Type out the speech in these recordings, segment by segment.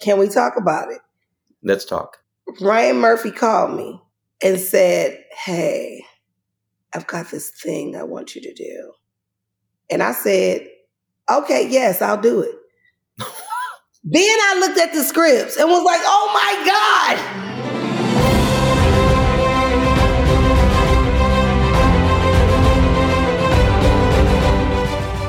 Can we talk about it? Let's talk. Ryan Murphy called me and said, Hey, I've got this thing I want you to do. And I said, Okay, yes, I'll do it. then I looked at the scripts and was like, Oh my God.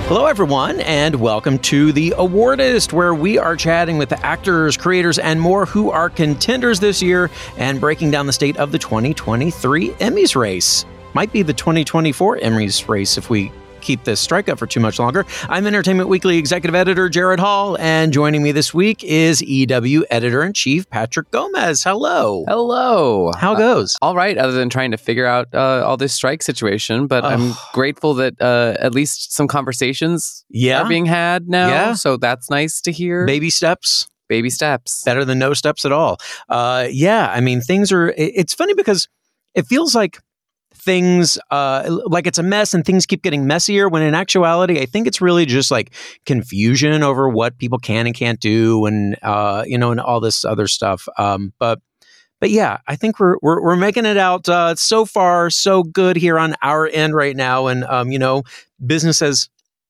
Hello, everyone, and welcome to the Awardist, where we are chatting with the actors, creators, and more who are contenders this year and breaking down the state of the 2023 Emmys race. Might be the 2024 Emmys race if we keep this strike up for too much longer. I'm Entertainment Weekly executive editor Gerrad Hall, and joining me this week is EW editor in chief Patrick Gomez. Hello. Hello. How goes? all right, other than trying to figure out uh, all this strike situation, but I'm grateful that uh, at least some conversations Yeah. are being had now. Yeah. So that's nice to hear. Baby steps. Baby steps. better than no steps at all. Uh, yeah, I mean, things are. it- It's funny because it feels like things uh, like it's a mess and things keep getting messier. When in actuality, I think it's really just like confusion over what people can and can't do, and uh, you know, and all this other stuff. Um, but but yeah, I think we're we're, we're making it out uh, so far so good here on our end right now, and um, you know, business as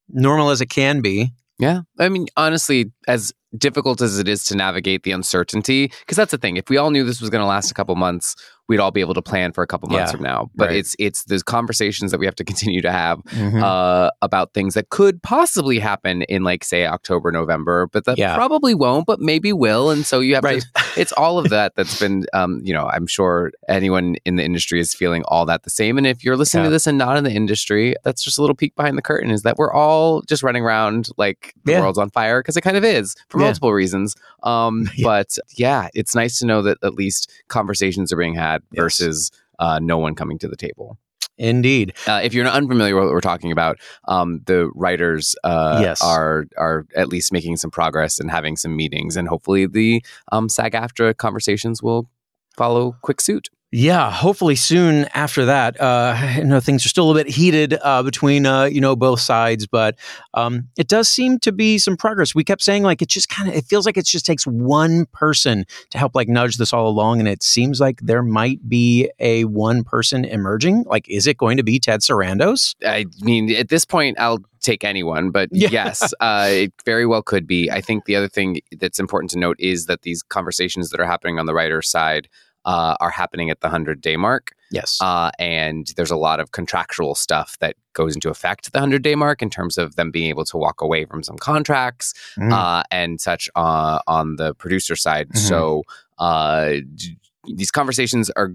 normal as it can be. Yeah. I mean, honestly, as difficult as it is to navigate the uncertainty, because that's the thing. If we all knew this was going to last a couple months, we'd all be able to plan for a couple months Yeah. from now. But Right. it's it's those conversations that we have to continue to have Mhm. uh, about things that could possibly happen in, like, say, October, November, but that Yeah. probably won't, but maybe will. And so you have Right. to, it's all of that that's been, um, you know, I'm sure anyone in the industry is feeling all that the same. And if you're listening Yeah. to this and not in the industry, that's just a little peek behind the curtain is that we're all just running around like the world's on fire because it kind of is for multiple reasons. Um. But yeah, it's nice to know that at least conversations are being had Yes. versus uh, no one coming to the table. Indeed. Uh, if you're not unfamiliar with what we're talking about, um, the writers uh, Yes. are are at least making some progress and having some meetings, and hopefully the um, SAG-AFTRA conversations will follow quick suit. Yeah, hopefully soon after that. Uh, I know things are still a bit heated uh, between uh, you know both sides, but um, it does seem to be some progress. We kept saying like it just kind of it feels like it just takes one person to help like nudge this all along, and it seems like there might be a one person emerging. Like, is it going to be Ted Sarandos? I mean, at this point, I'll take anyone, but Yeah. yes, uh, it very well could be. I think the other thing that's important to note is that these conversations that are happening on the writer's side uh, are happening at the 100 day mark. Yes. Uh, and there's a lot of contractual stuff that goes into effect at the 100 day mark in terms of them being able to walk away from some contracts Mm. uh, and such uh, on the producer side. Mhm. So uh, d- these conversations are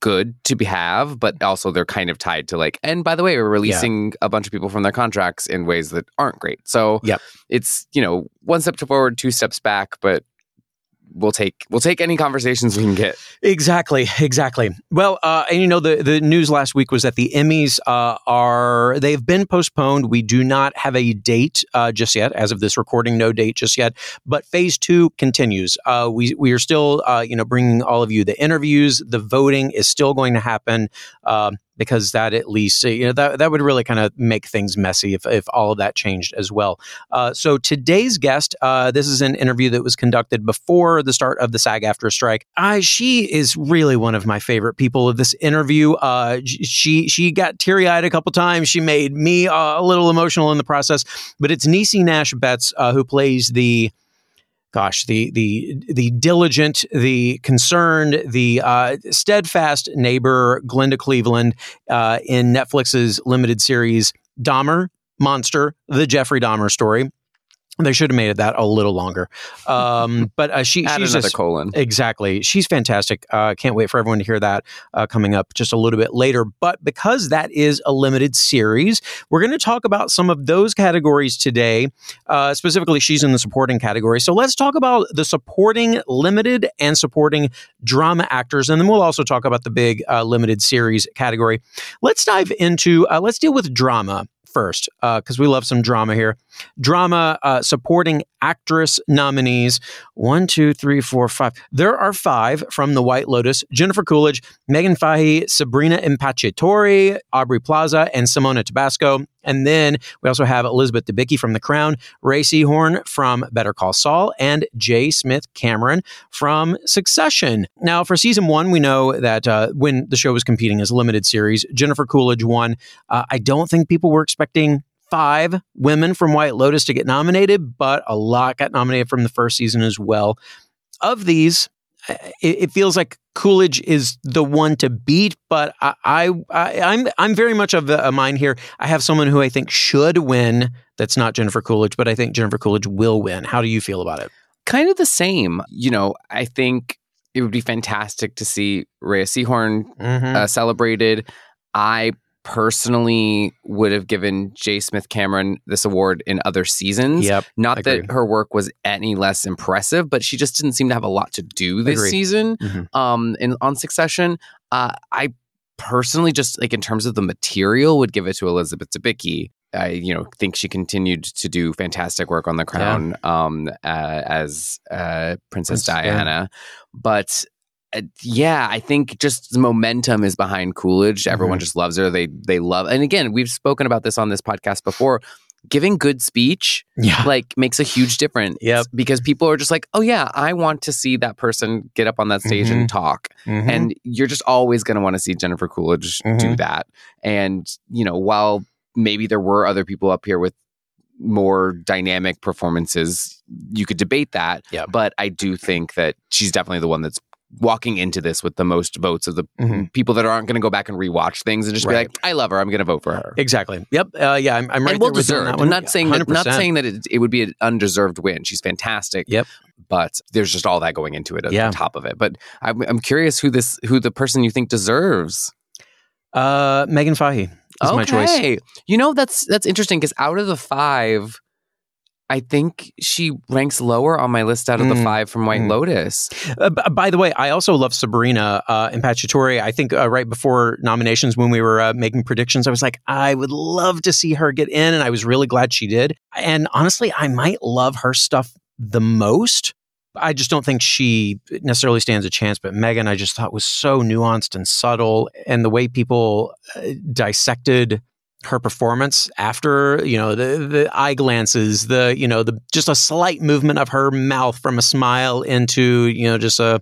good to be have, but also they're kind of tied to like, and by the way, we're releasing a bunch of people from their contracts in ways that aren't great. So Yep. it's, you know, one step forward, two steps back, but we'll take we'll take any conversations we can get. Exactly, exactly. Well, uh, and you know the the news last week was that the Emmys uh, are they've been postponed. We do not have a date uh, just yet, as of this recording, no date just yet. But Phase Two continues. Uh, we we are still uh, you know bringing all of you the interviews. The voting is still going to happen. Because that at least you know that that would really kind of make things messy if, if all of that changed as well. Uh, so today's guest, uh, this is an interview that was conducted before the start of the SAG-AFTRA strike. I she is really one of my favorite people of this interview. Uh, she she got teary eyed a couple times. She made me uh, a little emotional in the process. But it's Niecy Nash Betts uh, who plays the gosh, the the the diligent, the concerned, the uh, steadfast neighbor, Glenda Cleveland, uh, in Netflix's limited series Dahmer Monster: The Jeffrey Dahmer Story. They should have made it that a little longer. Um, but uh, she, Add she's another just, colon. Exactly. She's fantastic. Uh, can't wait for everyone to hear that uh, coming up just a little bit later. But because that is a limited series, we're going to talk about some of those categories today. Uh, specifically, she's in the supporting category. So let's talk about the supporting limited and supporting drama actors. And then we'll also talk about the big uh, limited series category. Let's dive into, uh, let's deal with drama first because we love some drama here. Drama uh, supporting actress nominees one, two, three, four, five. There are five from The White Lotus Jennifer Coolidge, Meghann Fahy, Sabrina Impacciatore, Aubrey Plaza, and Simona Tabasco. And then we also have Elizabeth Debicki from The Crown, Rhea Seehorn from Better Call Saul, and J. Smith Cameron from Succession. Now, for season one, we know that uh, when the show was competing as a limited series, Jennifer Coolidge won. Uh, I don't think people were expecting five women from White Lotus to get nominated, but a lot got nominated from the first season as well. Of these, it, it feels like Coolidge is the one to beat, but I, I, I I'm I'm very much of a, a mind here. I have someone who I think should win. That's not Jennifer Coolidge, but I think Jennifer Coolidge will win. How do you feel about it? kind of the same. You know, I think it would be fantastic to see Rhea Seehorn Mm-hmm. uh, celebrated. I personally would have given J. Smith Cameron this award in other seasons. yep. Not agreed. that her work was any less impressive, but she just didn't seem to have a lot to do this Agreed. season Mhm. um, in on Succession. Uh, I personally just like in terms of the material would give it to Elizabeth Debicki. I you know think she continued to do fantastic work on The Crown um, uh, as uh, Princess Prince, yeah. Diana, but. Uh, yeah, I think just the momentum is behind Coolidge. Everyone Mm-hmm. just loves her. They they love, and again, we've spoken about this on this podcast before. Giving good speech Yeah. like makes a huge difference. Yep. Because people are just like, oh yeah, I want to see that person get up on that stage and talk. Mhm. And you're just always going to want to see Jennifer Coolidge do Mhm. that. And you know, while maybe there were other people up here with more dynamic performances, you could debate that. Yeah. But I do think that she's definitely the one that's walking into this with the most votes of the Mhm. people that aren't going to go back and rewatch things and just Right. be like, I love her. I'm going to vote for her. Exactly. Yep. Uh, yeah, I'm, I'm right and well there with you on deserved. I'm not saying that. Not saying that it, it would be an undeserved win. She's fantastic. Yep. But there's just all that going into it at Yeah. the top of it. But I'm, I'm curious who this who the person you think deserves. Uh, Meghann Fahy is my choice. Okay. You know that's that's interesting because out of the five, I think she ranks lower on my list out of the Mm. five from White Mm. Lotus. Uh, b- by the way, I also love Sabrina uh, Impacciatore. I think uh, right before nominations, when we were uh, making predictions, I was like, I would love to see her get in, and I was really glad she did. And honestly, I might love her stuff the most. I just don't think she necessarily stands a chance. But Meghann, I just thought was so nuanced and subtle, and the way people uh, dissected her performance after you know the the eye glances the you know the just a slight movement of her mouth from a smile into you know just a,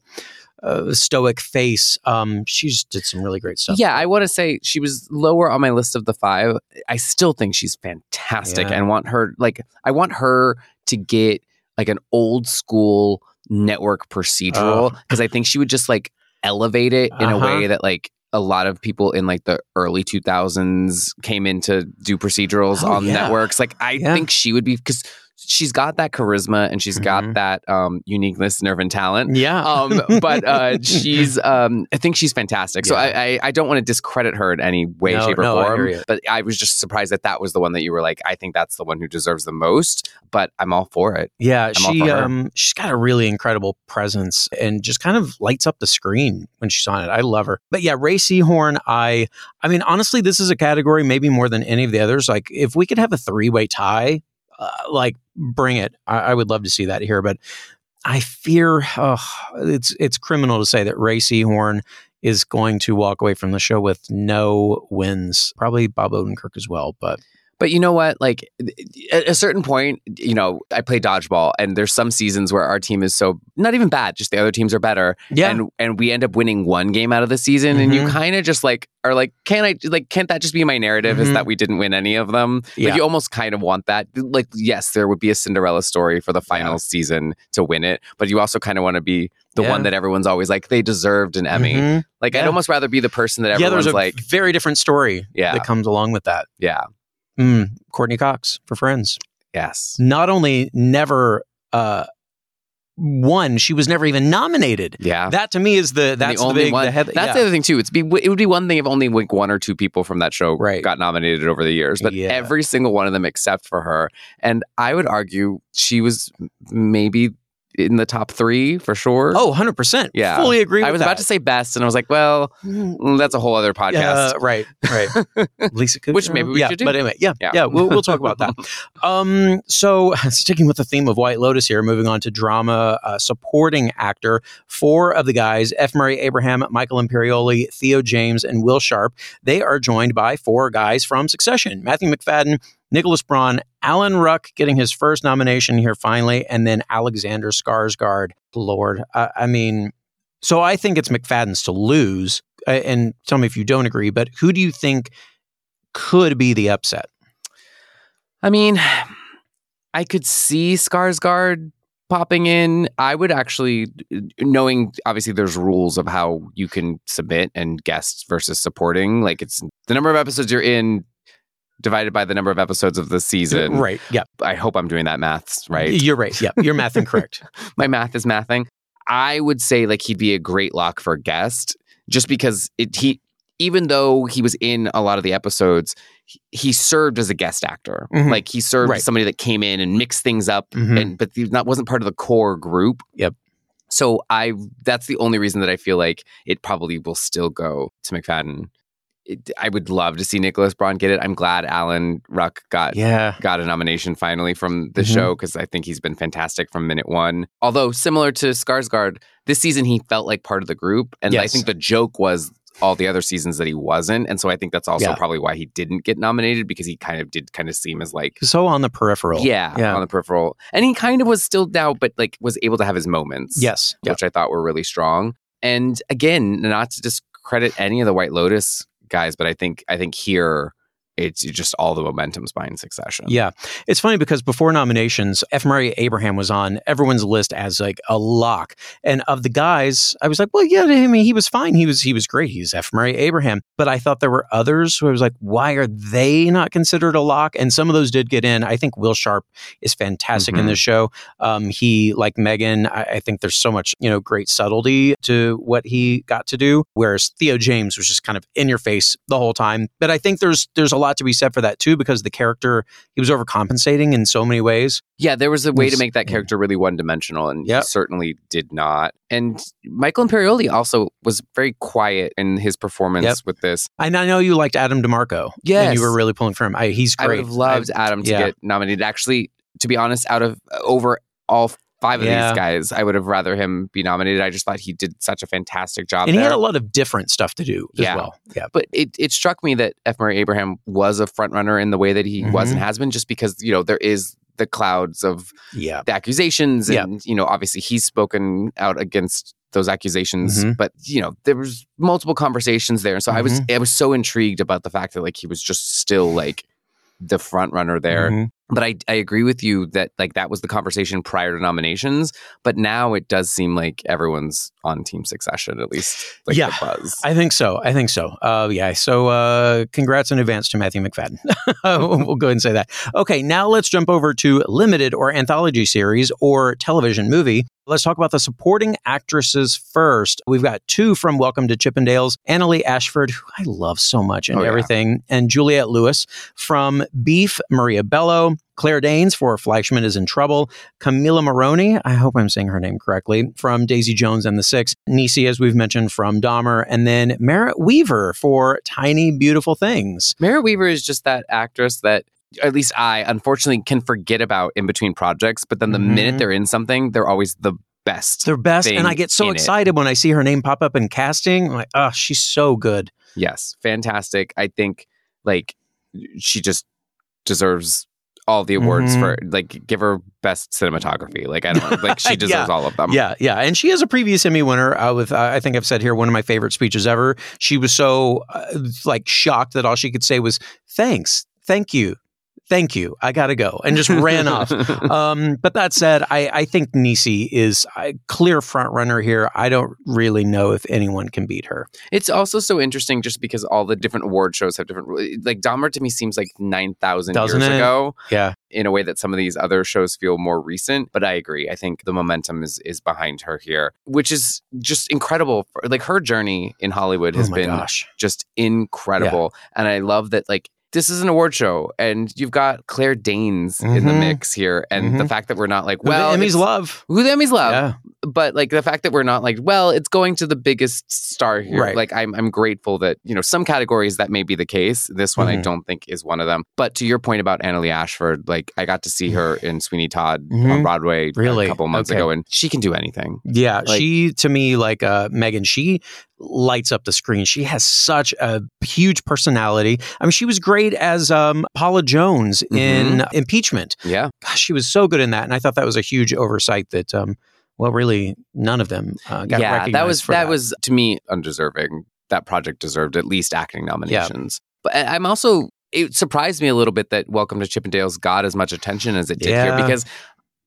a stoic face um she just did some really great stuff Yeah, I want to say she was lower on my list of the five. I still think she's fantastic Yeah. and want her like I want her to get like an old school network procedural because I think she would just like elevate it in a Uh-huh. way that like a lot of people in like the early 2000s came in to do procedurals Oh, on yeah. networks like I Yeah. think she would be because she's got that charisma and she's Mhm. got that um uniqueness nerve and talent yeah um, but uh, she's um, I think she's fantastic. So I, I I don't want to discredit her in any way, No, shape, or no, I form. you. But I was just surprised that that was the one that you were like, I think that's the one who deserves the most. But I'm all for it. yeah all she um she's got a really incredible presence and just kind of lights up the screen when she's on it i love her but yeah rhea seehorn i i mean honestly this is a category maybe more than any of the others like if we could have a three-way tie uh, like bring it. I, I would love to see that here but i fear oh, it's it's criminal to say that rhea seehorn is going to walk away from the show with no wins. Probably bob odenkirk as well but But you know what? Like at a certain point, you know, I play dodgeball, and there's some seasons where our team is so not even bad, just the other teams are better. yeah and and we end up winning one game out of the season, and you Mhm. kind of just like are like, can I like can't that just be my narrative? Is Mhm. that we didn't win any of them? Yeah. Like you almost kind of want that. Like yes, there would be a Cinderella story for the final Yeah. season to win it, but you also kind of want to be the Yeah. one that everyone's always like they deserved an Emmy. Mhm. Like I'd almost rather be the person that yeah everyone's there's a like, very different story Yeah. that comes along with that yeah, Mm, Courtney Cox for Friends. Yes. not only never uh, won, she was never even nominated. Yeah. That to me is the that's the, only big one. the head. That's yeah. the other thing too. It's be it would be one thing if only like one or two people from that show Right. got nominated over the years, but Yeah. every single one of them except for her. And I would argue she was maybe in the top three for sure. Oh, 100%. Yeah. Fully agree with I was about to say best, and I was like, well, mm, that's a whole other podcast. Yeah, right, right. Lisa Kudrow. Which maybe we yeah, should do. But anyway, yeah, yeah, Yeah. we'll, we'll talk about that. Um, so sticking with the theme of White Lotus here, moving on to drama uh, supporting actor. Four of the guys: F. Murray Abraham, Michael Imperioli, Theo James, and Will Sharpe. They are joined by four guys from Succession: Matthew Macfadyen. Nicholas Braun, Alan Ruck getting his first nomination here finally, and then Alexander Skarsgård. Lord, I, I mean, so I think it's Macfadyen's to lose. Uh, and tell me if you don't agree, but who do you think could be the upset? I mean, I could see Skarsgård popping in. I would actually, knowing obviously there's rules of how you can submit and guests versus supporting. Like it's the number of episodes you're in divided by the number of episodes of the season. Right. Yeah. I hope I'm doing that maths right. You're right. Yeah. You're mathing correct. My math is mathing. I would say like he'd be a great lock for a guest just because it he even though he was in a lot of the episodes, he, served as a guest actor. Mhm. Like he served Right. as somebody that came in and mixed things up Mhm. and but he not wasn't part of the core group. Yep. So I that's the only reason that I feel like it probably will still go to Macfadyen. It, I would love to see Nicholas Braun get it. I'm glad Alan Ruck got Yeah. got a nomination finally from the Mhm. show because I think he's been fantastic from minute one. Although similar to Skarsgård, this season he felt like part of the group, and I think the joke was all the other seasons that he wasn't, and so I think that's also Yeah. probably why he didn't get nominated because he kind of did kind of seem as like. So on the peripheral. Yeah, Yeah. on the peripheral, and he kind of was still down, but like was able to have his moments, Yes. Which I thought were really strong. And again, not to discredit any of the White Lotus guys, but I think I think here it's just all the momentum's behind Succession. Yeah. It's funny because before nominations, F. Murray Abraham was on everyone's list as like a lock. And of the guys, I was like, well, yeah, I mean, he was fine. He was he was great. He's F. Murray Abraham. But I thought there were others who I was like, why are they not considered a lock? And some of those did get in. I think Will Sharpe is fantastic in Mhm. this show. Um, he, like Meghann, I, I think there's so much, you know, great subtlety to what he got to do. Whereas Theo James was just kind of in your face the whole time. But I think there's there's a lot to be said for that too, because the character he was overcompensating in so many ways. Yeah, there was a way to make that character really one dimensional, and Yep. he certainly did not. And Michael Imperioli also was very quiet in his performance Yep. with this. And I know you liked Adam DiMarco. and Yes. you were really pulling for him. I, he's I great. would have loved Adam to yeah. get nominated. Actually, to be honest, out of over all five of Yeah. these guys, I would have rather him be nominated. I just thought he did such a fantastic job. and he had a lot of different stuff to do as Yeah. well. Yeah. but it, it struck me that F. Murray Abraham was a front runner in the way that he was Mhm. and has been, just because you know there is the clouds of Yeah. the accusations Yeah. and you know obviously he's spoken out against those accusations Mhm. but you know there was multiple conversations there and so i was Mm-hmm. i was so intrigued about the fact that like he was just still like the front runner there Mhm. But I, I agree with you that like that was the conversation prior to nominations but now it does seem like everyone's on team succession at least like Yeah. the buzz I think so. I think so. Uh, yeah. So, uh, congrats in advance to Matthew Macfadyen. we'll go ahead and say that. Okay. Now let's jump over to limited or anthology series or television movie. Let's talk about the supporting actresses first. We've got two from Welcome to Chippendales, Annaleigh Ashford, who I love so much and Oh, yeah. everything, and Juliette Lewis from Beef, Maria Bello, Claire Danes for Fleishman is in Trouble, Camila Morrone, I hope I'm saying her name correctly, from Daisy Jones and the Six, Niecy, as we've mentioned, from Dahmer, and then Merritt Wever for Tiny Beautiful Things. Merritt Wever is just that actress that at least I unfortunately can forget about in between projects, but then the Mhm. minute they're in something, they're always the best. They're best, and I get so in it. excited when I see her name pop up in casting. I'm like, oh, she's so good. yes, fantastic. I think like she just deserves all the awards Mhm. for like give her best cinematography. Like I don't know, like she deserves Yeah. all of them. Yeah, yeah, and she is a previous Emmy winner. Uh, with uh, I think I've said here one of my favorite speeches ever. She was so uh, like shocked that all she could say was "thanks, thank you, thank you. I got to go. And just ran off. Um, but that said, I, I think Niecy is a clear front runner here. I don't really know if anyone can beat her. It's also so interesting just because all the different award shows have different, like Dahmer to me seems like 9,000 years it? ago Yeah. in a way that some of these other shows feel more recent. But I agree. I think the momentum is, is behind her here, which is just incredible. For, like her journey in Hollywood has oh been gosh. just incredible. And I love that, like, this is an award show, and you've got Claire Danes in the Mhm. mix here, and the Mhm. fact that we're not like, Who well, the Emmys love. who the Emmys love, Yeah. but like the fact that we're not like, well, it's going to the biggest star here. Right. Like, I'm I'm grateful that you know some categories that may be the case. This one I Mhm. don't think is one of them. But to your point about Annaleigh Ashford, like I got to see her in Sweeney Todd on Mhm. Broadway Really? a couple months Okay. ago, and she can do anything. Yeah, Like- she to me like uh, Meghann. She lights up the screen. She has such a huge personality. I mean, she was great as um, Paula Jones in Impeachment. Yeah, Gosh, she was so good in that, and I thought that was a huge oversight. That um, well, really, none of them uh, got yeah, recognized that was that, that. was to me undeserving. That project deserved at least acting nominations. But I- I'm also it surprised me a little bit that Welcome to Chippendales got as much attention as it did here because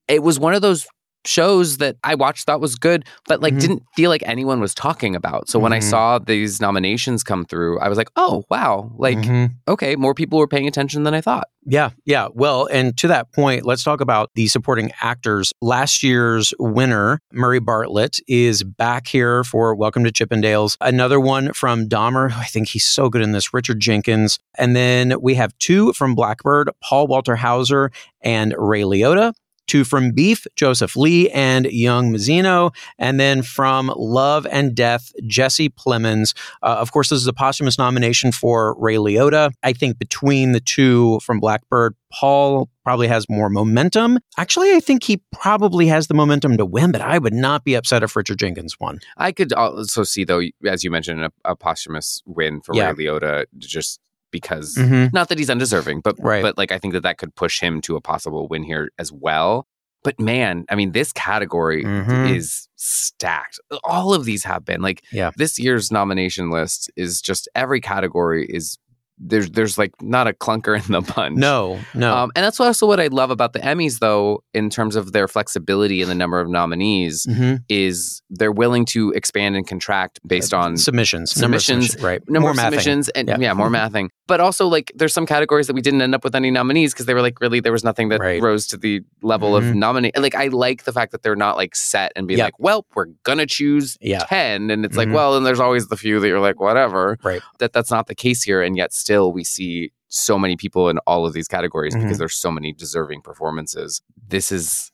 it was one of those shows that I watched thought was good, but like Mhm. didn't feel like anyone was talking about. So when I Mhm. saw these nominations come through, I was like, oh wow, like Mhm. okay, more people were paying attention than I thought. Yeah, yeah. Well, and to that point, let's talk about the supporting actors. Last year's winner, Murray Bartlett, is back here for Welcome to Chippendales. Another one from Dahmer. I think he's so good in this, Richard Jenkins. And then we have two from Blackbird, Paul Walter Hauser and Ray Liotta. Two from Beef, Joseph Lee and Young Mazino. And then from Love and Death, Jesse Plemons. Uh, of course, this is a posthumous nomination for Ray Liotta. I think between the two from Blackbird, Paul probably has more momentum. Actually, I think he probably has the momentum to win, but I would not be upset if Richard Jenkins won. I could also see though, as you mentioned, a, a posthumous win for Yeah. Ray Liotta just because Mm-hmm. not that he's undeserving, but Right. but like I think that that could push him to a possible win here as well. But man, I mean, this category Mhm. is stacked. All of these have been like Yeah. this year's nomination list is just every category is there's there's like not a clunker in the bunch. No, no. Um, and that's also what I love about the Emmys, though, in terms of their flexibility in the number of nominees, Mhm. is they're willing to expand and contract based on submissions, submissions, submissions, right? number more of mathing. submissions and Yeah. yeah. more mathing. But also like there's some categories that we didn't end up with any nominees because they were like really there was nothing that Right. rose to the level of Mhm. nominate. Like I like the fact that they're not like set and being Yeah. like, well, we're gonna choose Yeah. ten, and it's Mhm. like, well, then there's always the few that you're like, whatever. Right. That that's not the case here, and yet still we see so many people in all of these categories Mhm. because there's so many deserving performances. This is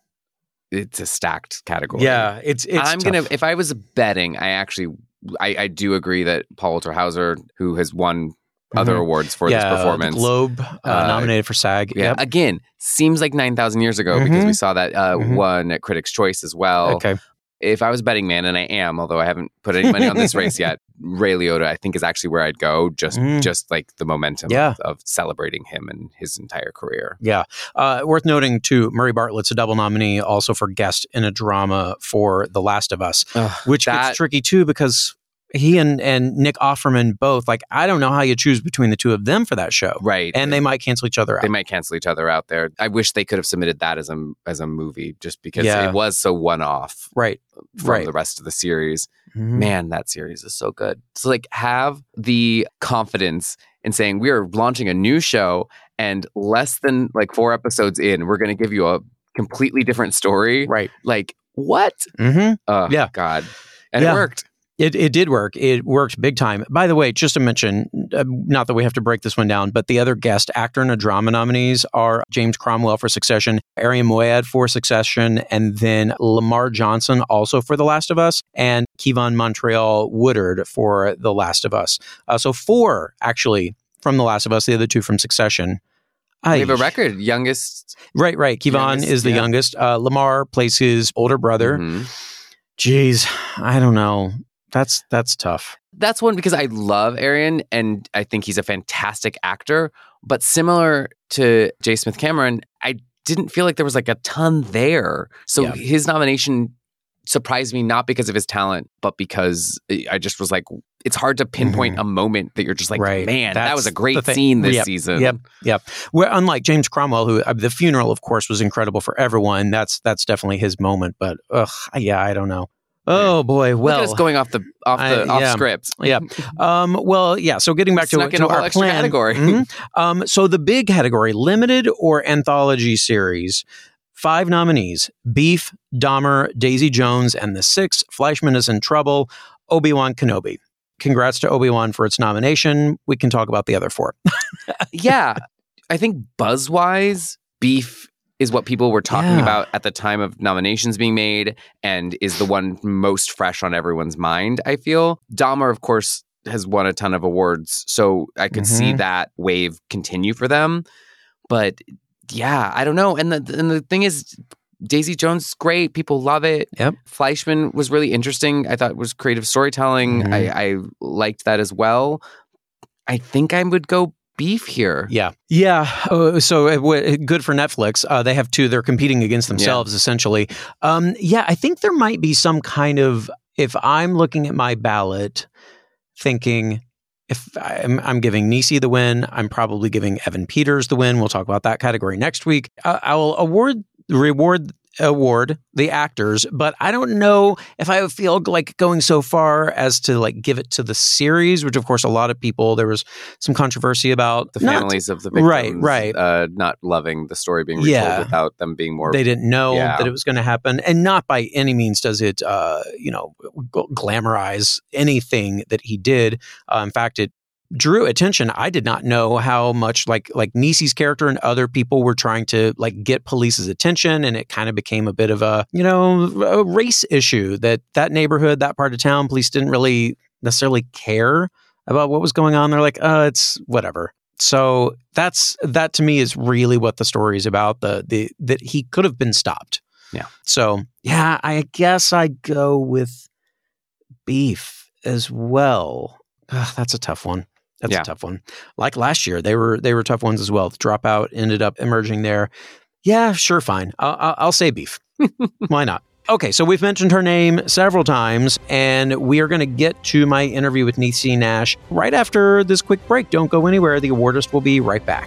it's a stacked category. Yeah, it's it's. I'm gonna if I was betting, I actually I, I do agree that Paul Walter Hauser, who has won other Mhm. awards for yeah, this performance, Globe uh, Uh, nominated for SAG. yeah, Yep. again seems like nine thousand years ago because Mhm. we saw that uh, Mhm. one at Critics' Choice as well. Okay. If I was betting man, and I am, although I haven't put any money on this race yet, Ray Liotta I think is actually where I'd go. Just Mm. just like the momentum Yeah. of, of celebrating him and his entire career. Yeah. Uh, worth noting, too, Murray Bartlett's a double nominee also for guest in a drama for The Last of Us, which that- gets tricky, too, because he and, and Nick Offerman both, like, I don't know how you choose between the two of them for that show. Right, And they might cancel each other out. they might cancel each other out there. I wish they could have submitted that as a as a movie, just because Yeah. it was so one off right. from Right. the rest of the series. Mhm. Man, that series is so good. So like have the confidence in saying we are launching a new show and less than like four episodes in, we're going to give you a completely different story. Right. Like what? Mm-hmm. Oh Yeah. God. And Yeah. it worked. It, it did work. It worked big time. By the way, just to mention, uh, not that we have to break this one down, but the other guest actor and a drama nominees are James Cromwell for Succession, Arian Moayed for Succession, and then Lamar Johnson also for The Last of Us, and Keivonn Montreal Woodard for The Last of Us. Uh, so four actually from The Last of Us, the other two from Succession. We have a record. Youngest. Right, right. Keivonn is the yeah. youngest. Uh, Lamar plays his older brother. Mhm. Jeez, I don't know. That's that's tough. That's one because I love Arian and I think he's a fantastic actor. But similar to J. Smith Cameron, I didn't feel like there was like a ton there. So Yeah. his nomination surprised me not because of his talent, but because I just was like, it's hard to pinpoint mm-hmm. a moment that you're just like, right. man, That's that was a great scene this yep. season. Yep, yep. Where unlike James Cromwell, who uh, the funeral, of course, was incredible for everyone. That's that's definitely his moment. But ugh, yeah, I don't know. Oh boy! Well, Look going off the off the I, off yeah, script. yeah. Um, well, yeah. So getting back to, to our plan. category. Mm-hmm. Um, so the big category: limited or anthology series. Five nominees: Beef, Dahmer, Daisy Jones, and the six. Fleishman is in trouble. Obi Wan Kenobi. Congrats to Obi Wan for its nomination. We can talk about the other four. yeah, I think buzz wise, Beef is what people were talking yeah. about at the time of nominations being made and is the one most fresh on everyone's mind, I feel. Dahmer, of course, has won a ton of awards. So I could mm-hmm. see that wave continue for them. But yeah, I don't know. And the and the thing is, Daisy Jones is great. People love it. Yep. Fleishman was really interesting. I thought it was creative storytelling. Mm-hmm. I, I liked that as well. I think I would go beef here. Yeah. Yeah. Uh, so uh, good for Netflix. Uh, they have two. They're competing against themselves, yeah. essentially. Um, yeah, I think there might be some kind of, if I'm looking at my ballot thinking, if I'm, I'm giving Niecy the win, I'm probably giving Evan Peters the win. We'll talk about that category next week. I, I will award reward award the actors but i don't know if i feel like going so far as to like give it to the series which of course a lot of people there was some controversy about the families of the victims right right uh, not loving the story being retold yeah. without them being more they didn't know yeah. that it was going to happen and not by any means does it uh, you know glamorize anything that he did uh, in fact it drew attention. I did not know how much like like Niecy's character and other people were trying to like get police's attention, and it kind of became a bit of a you know a race issue that that neighborhood, that part of town, police didn't really necessarily care about what was going on. They're like, uh, it's whatever. So that's that to me is really what the story is about. The the that he could have been stopped. Yeah. So yeah, I guess I go with beef as well. Ugh, that's a tough one. That's yeah. a tough one. Like last year, they were they were tough ones as well. The dropout ended up emerging there. Yeah, sure, fine. I'll, I'll say beef. Why not? Okay, so we've mentioned her name several times, and we are going to get to my interview with Niecy Nash right after this quick break. Don't go anywhere. The awardist will be right back.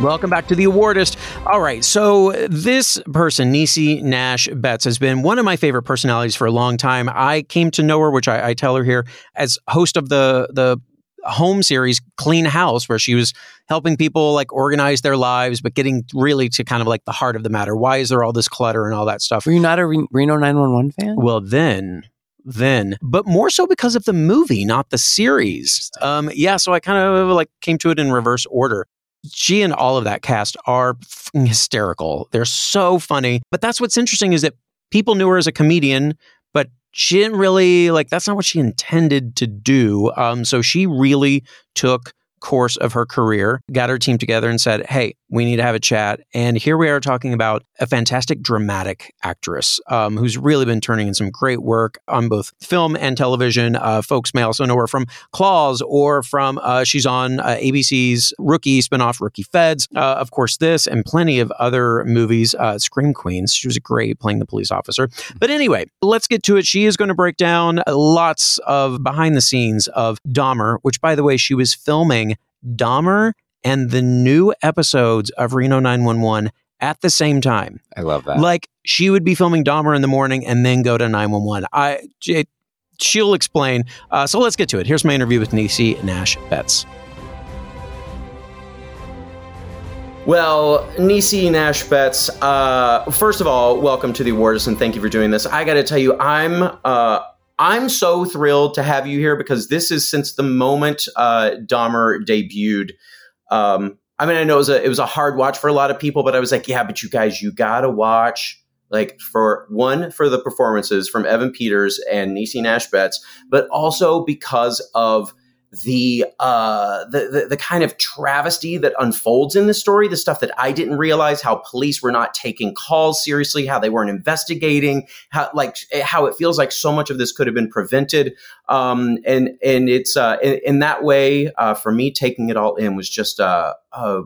Welcome back to the Awardist. All right, so this person, Niecy Nash Betts, has been one of my favorite personalities for a long time. I came to know her, which I, I tell her here, as host of the the home series Clean House, where she was helping people like organize their lives, but getting really to kind of like the heart of the matter. Why is there all this clutter and all that stuff? Were you not a Reno 911 fan? Well, then then, but more so because of the movie, not the series. Um, yeah, so I kind of like came to it in reverse order she and all of that cast are hysterical. They're so funny. But that's what's interesting is that people knew her as a comedian, but she didn't really like that's not what she intended to do. Um, so she really took course of her career, got her team together and said, "Hey, we need to have a chat. And here we are talking about a fantastic dramatic actress um, who's really been turning in some great work on both film and television. Uh, folks may also know her from Claws or from uh, she's on uh, ABC's Rookie spinoff, Rookie Feds. Uh, of course, this and plenty of other movies. Uh, Scream Queens. She was great playing the police officer. But anyway, let's get to it. She is going to break down lots of behind the scenes of Dahmer, which, by the way, she was filming Dahmer and the new episodes of Reno 911 at the same time. I love that. Like she would be filming Dahmer in the morning and then go to 911. I it, she'll explain. Uh, so let's get to it. Here's my interview with Niecy Nash Betts. Well, Niecy Nash Betts, uh, first of all, welcome to the awards and thank you for doing this. I got to tell you, I'm uh, I'm so thrilled to have you here because this is since the moment uh, Dahmer debuted. Um, I mean, I know it was a it was a hard watch for a lot of people, but I was like, yeah, but you guys, you gotta watch like for one for the performances from Evan Peters and Niecy Nash Betts, but also because of the, uh, the, the the kind of travesty that unfolds in the story, the stuff that I didn't realize, how police were not taking calls seriously, how they weren't investigating, how like how it feels like so much of this could have been prevented, um, and and it's uh, in, in that way uh, for me taking it all in was just a, a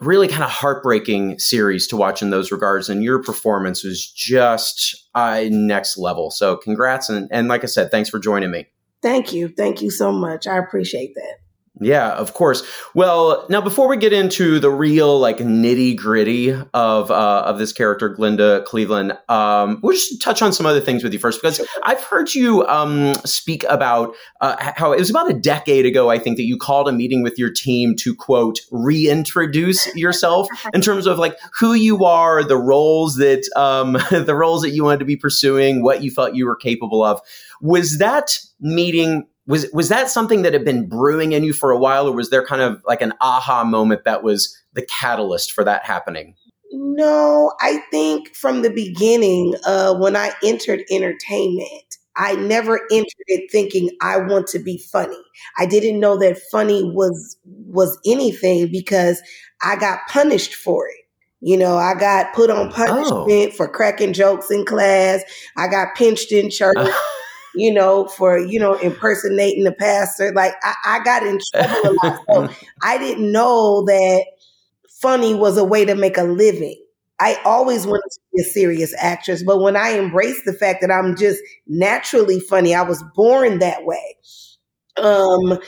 really kind of heartbreaking series to watch in those regards, and your performance was just uh, next level. So congrats, and and like I said, thanks for joining me. Thank you. Thank you so much. I appreciate that. Yeah, of course. Well, now before we get into the real like nitty gritty of uh, of this character, Glenda Cleveland, um, we'll just touch on some other things with you first because I've heard you um, speak about uh, how it was about a decade ago, I think, that you called a meeting with your team to quote reintroduce yourself in terms of like who you are, the roles that um, the roles that you wanted to be pursuing, what you felt you were capable of. Was that meeting was was that something that had been brewing in you for a while or was there kind of like an aha moment that was the catalyst for that happening no i think from the beginning uh, when i entered entertainment i never entered it thinking i want to be funny i didn't know that funny was was anything because i got punished for it you know, I got put on punishment oh. for cracking jokes in class. I got pinched in church you know, for, you know, impersonating the pastor. Like I, I got in trouble a lot. So I didn't know that funny was a way to make a living. I always wanted to be a serious actress, but when I embraced the fact that I'm just naturally funny, I was born that way. Um,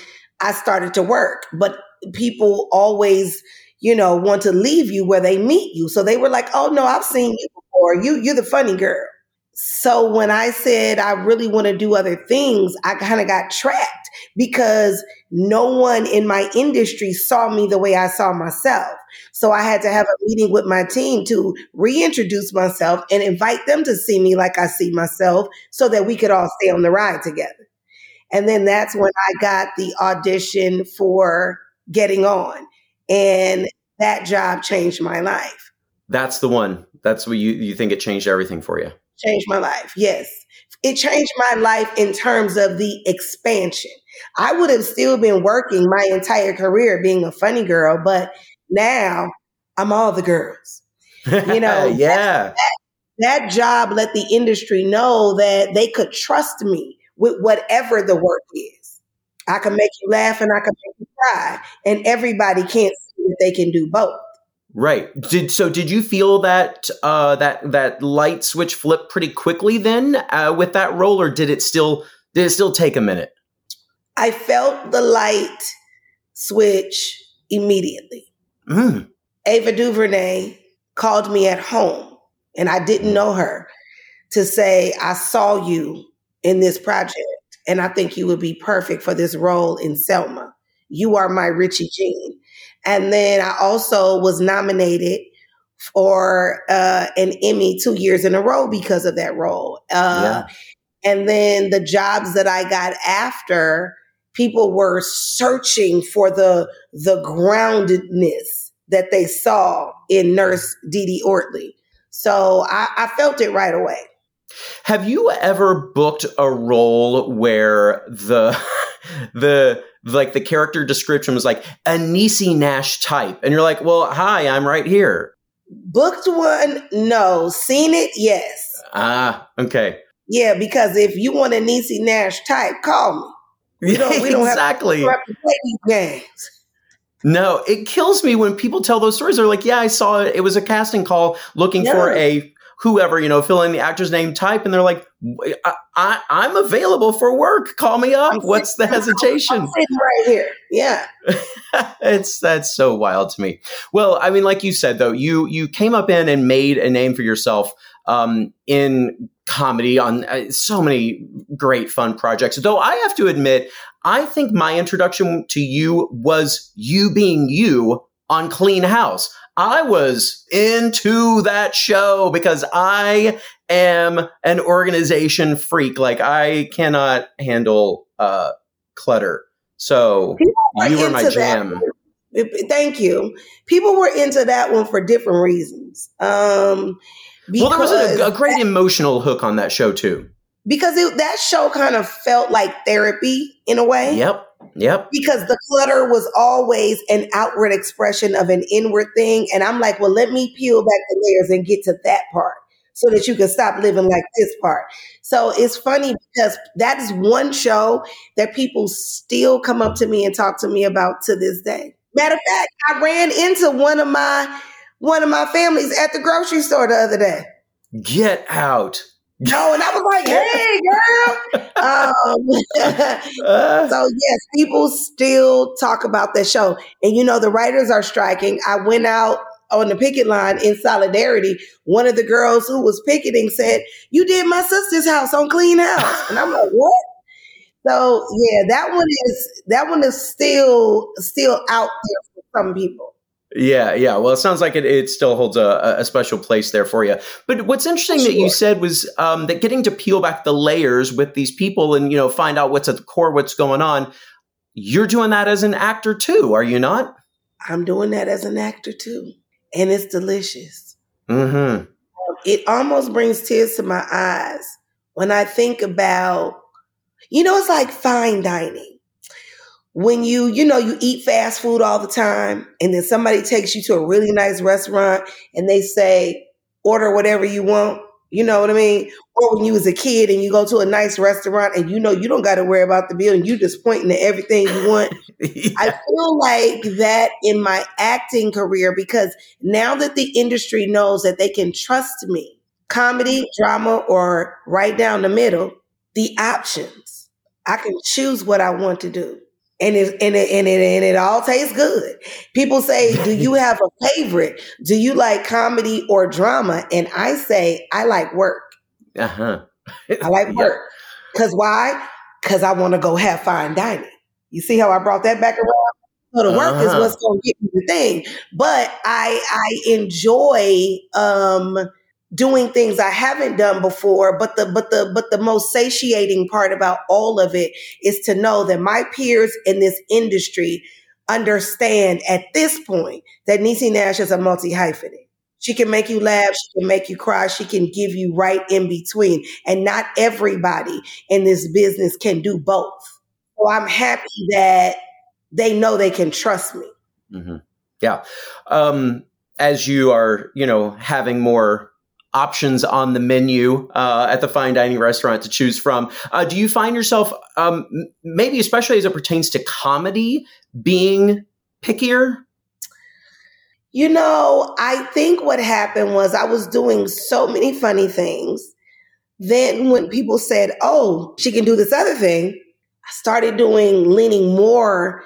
I started to work, but people always, you know, want to leave you where they meet you. So they were like, "Oh no, I've seen you before. You you're the funny girl." So when I said I really want to do other things, I kind of got trapped because no one in my industry saw me the way I saw myself. So I had to have a meeting with my team to reintroduce myself and invite them to see me like I see myself so that we could all stay on the ride together. And then that's when I got the audition for getting on. And that job changed my life. That's the one. That's what you, you think it changed everything for you changed my life. Yes. It changed my life in terms of the expansion. I would have still been working my entire career being a funny girl, but now I'm all the girls. You know, yeah. That, that, job let the industry know that they could trust me with whatever the work is. I can make you laugh and I can make you cry, and everybody can't see that they can do both. Right. Did so? Did you feel that uh, that that light switch flip pretty quickly then uh, with that role, or did it still did it still take a minute? I felt the light switch immediately. Mm. Ava DuVernay called me at home, and I didn't know her to say, "I saw you in this project, and I think you would be perfect for this role in Selma. You are my Richie Jean." And then I also was nominated for uh, an Emmy two years in a row because of that role. Uh, yeah. And then the jobs that I got after, people were searching for the the groundedness that they saw in Nurse DiDi Ortley. So I, I felt it right away. Have you ever booked a role where the the like the character description was like a Niecy Nash type, and you're like, well, hi, I'm right here. Booked one, no. Seen it, yes. Ah, okay. Yeah, because if you want a Niecy Nash type, call me. We don't, we don't exactly. have to play these games. No, it kills me when people tell those stories. They're like, "Yeah, I saw it. It was a casting call looking for a whoever, you know, fill in the actor's name type," and they're like, I, "I'm available for work. Call me up. What's the hesitation?" Right here. Yeah. it's that's so wild to me. Well, I mean, like you said though, you you came up in and made a name for yourself um, in comedy on uh, so many great fun projects. Though I have to admit, I think my introduction to you was you being you on Clean House. I was into that show because I am an organization freak. Like I cannot handle uh, clutter. So were you were my that jam. Thank you. People were into that one for different reasons. Um, Well, there was a, a great emotional hook on that show too. because it, that show kind of felt like therapy in a way. Yep, yep. Because the clutter was always an outward expression of an inward thing. And I'm like, well, let me peel back the layers and get to that part so that you can stop living like this part. So it's funny because that is one show that people still come up to me and talk to me about to this day. Matter of fact, I ran into one of my one of my families at the grocery store the other day. Get out. No, and I was like, hey, girl. Um, so, yes, people still talk about that show. And, you know, the writers are striking. I went out on the picket line in solidarity. One of the girls who was picketing said, You did my sister's house on Clean House. And I'm like, What? So yeah, that one is that one is still still out there for some people. Yeah, yeah. Well, it sounds like it, it still holds a, a special place there for you. But what's interesting that you said was um, that getting to peel back the layers with these people and you know find out what's at the core, what's going on. You're doing that as an actor too, are you not? I'm doing that as an actor too, and it's delicious. Mm-hmm. it almost brings tears to my eyes when I think about, you know, it's like fine dining. When you, you know, you eat fast food all the time and then somebody takes you to a really nice restaurant and they say, order whatever you want. You know what I mean? Or when you was a kid and you go to a nice restaurant and you know you don't got to worry about the bill and you just pointing to everything you want. I feel like that in my acting career because now that the industry knows that they can trust me, comedy, drama, or right down the middle, the options, I can choose what I want to do. And it, and it, and it, and it all tastes good. People say, do you have a favorite? Do you like comedy or drama? And I say, I like work. uh-huh. I like work. Cause why? Cause I want to go have fine dining. You see how I brought that back around? So the work is Uh-huh. what's going to get me the thing. But I I enjoy um doing things I haven't done before. But the but the but the most satiating part about all of it is to know that my peers in this industry understand at this point that Niecy Nash is a multi hyphenate. She can make you laugh. She can make you cry. She can give you right in between. And not everybody in this business can do both. So I'm happy that they know they can trust me. hmm Yeah. Um, as you are, you know, having more options on the menu uh, at the fine dining restaurant to choose from, uh, do you find yourself, um, maybe especially as it pertains to comedy, being pickier? You know, I think what happened was I was doing so many funny things. Then when people said, oh, she can do this other thing, I started doing, leaning more